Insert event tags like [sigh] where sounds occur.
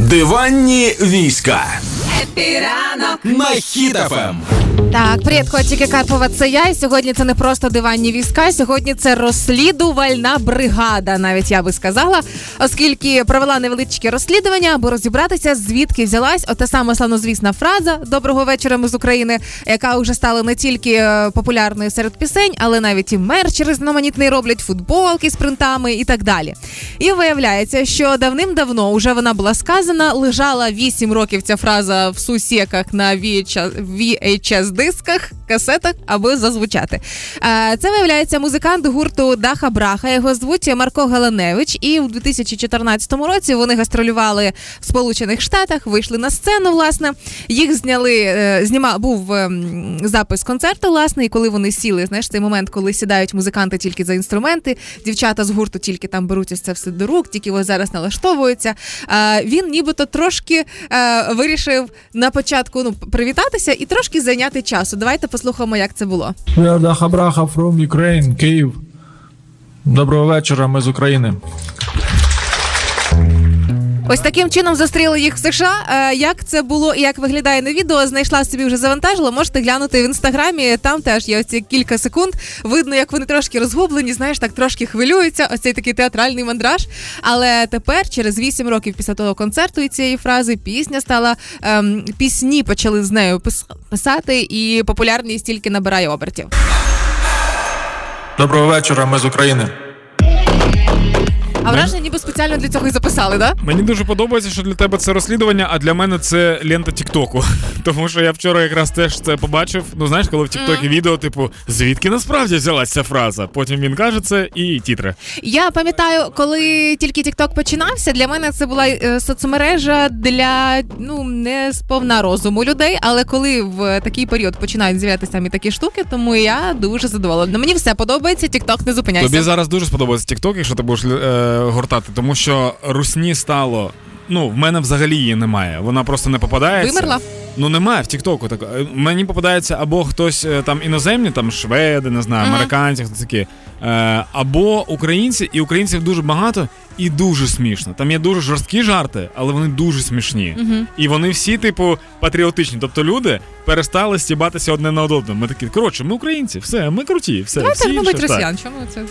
Диванні війська Happy ранок на Хіт FM. Так, привіт, котики Карпова, це я. І сьогодні це не просто диванні війська. Сьогодні це розслідувальна бригада, навіть я би сказала, оскільки провела невеличке розслідування, аби розібратися, звідки взялась ота сама славнозвісна фраза Доброго вечора ми з України, яка вже стала не тільки е, популярною серед пісень, але навіть і мерч різноманітний роблять, футболки з принтами і так далі. І виявляється, що давним-давно вже вона була сказана, лежала 8 років ця фраза в сусіках на VHS дисках, касетах, аби зазвучати. Е, Це виявляється музикант гурту Даха Браха. Його звуть Марко Галаневич. І в 2014 році вони гастролювали в Сполучених Штатах, вийшли на сцену. Власне, їх зняли. е, Зніма був ем, запис концерту, власне, і коли вони сіли, знаєш, цей момент, коли сідають музиканти тільки за інструменти, дівчата з гурту тільки там беруть це все до рук, тільки ось зараз налаштовуються. Е, Він нібито трошки вирішив на початку ну привітатися і трошки зайняти часу. Давайте послухаємо, як це було. Я Дахабраха from Ukraine, Київ. Доброго вечора, ми з України. Ось таким чином зустріли їх в США. Е, Як це було і як виглядає на відео, знайшла собі вже завантажила. Можете глянути в інстаграмі. Там теж є оці кілька секунд. Видно, як вони трошки розгублені, знаєш, так трошки хвилюються. Ось цей такий театральний мандраж. Але тепер, через 8 років після того концерту і цієї фрази, пісня стала ем, пісні почали з нею пис- писати, і популярність тільки набирає обертів. Доброго вечора, ми з України. А враження ніби спеціально для цього і записали, да? Мені дуже подобається, що для тебе це розслідування, а для мене це лента Тіктоку. [laughs] Тому що я вчора якраз теж це побачив. Ну знаєш, коли в Тіктокі відео, типу, звідки насправді взялася ця фраза? Потім він каже це і тітри. Я пам'ятаю, коли тільки TikTok починався, для мене це була е, соцмережа для ну не сповна розуму людей. Але коли в такий період починають з'являтися самі такі штуки, тому я дуже задоволена. Мені все подобається, TikTok не зупиняйся. Тобі зараз дуже сподобається Тікток, якщо ти будеш е, гортати, тому що русні стало. Ну, в мене взагалі її немає. Вона просто не попадається. Вимерла? Ну немає в Тіктоку. Так Е, мені попадається або хтось е, там іноземні, там шведи, не знаю, американці, хто такі, е, або українці, і українців дуже багато і дуже смішно. Там є дуже жорсткі жарти, але вони дуже смішні. І вони всі, типу, патріотичні. Тобто люди перестали стібатися одне на одному. Ми такі, коротше, ми українці, все, ми круті, все. Давайте всі гнобить росіян. Чому це?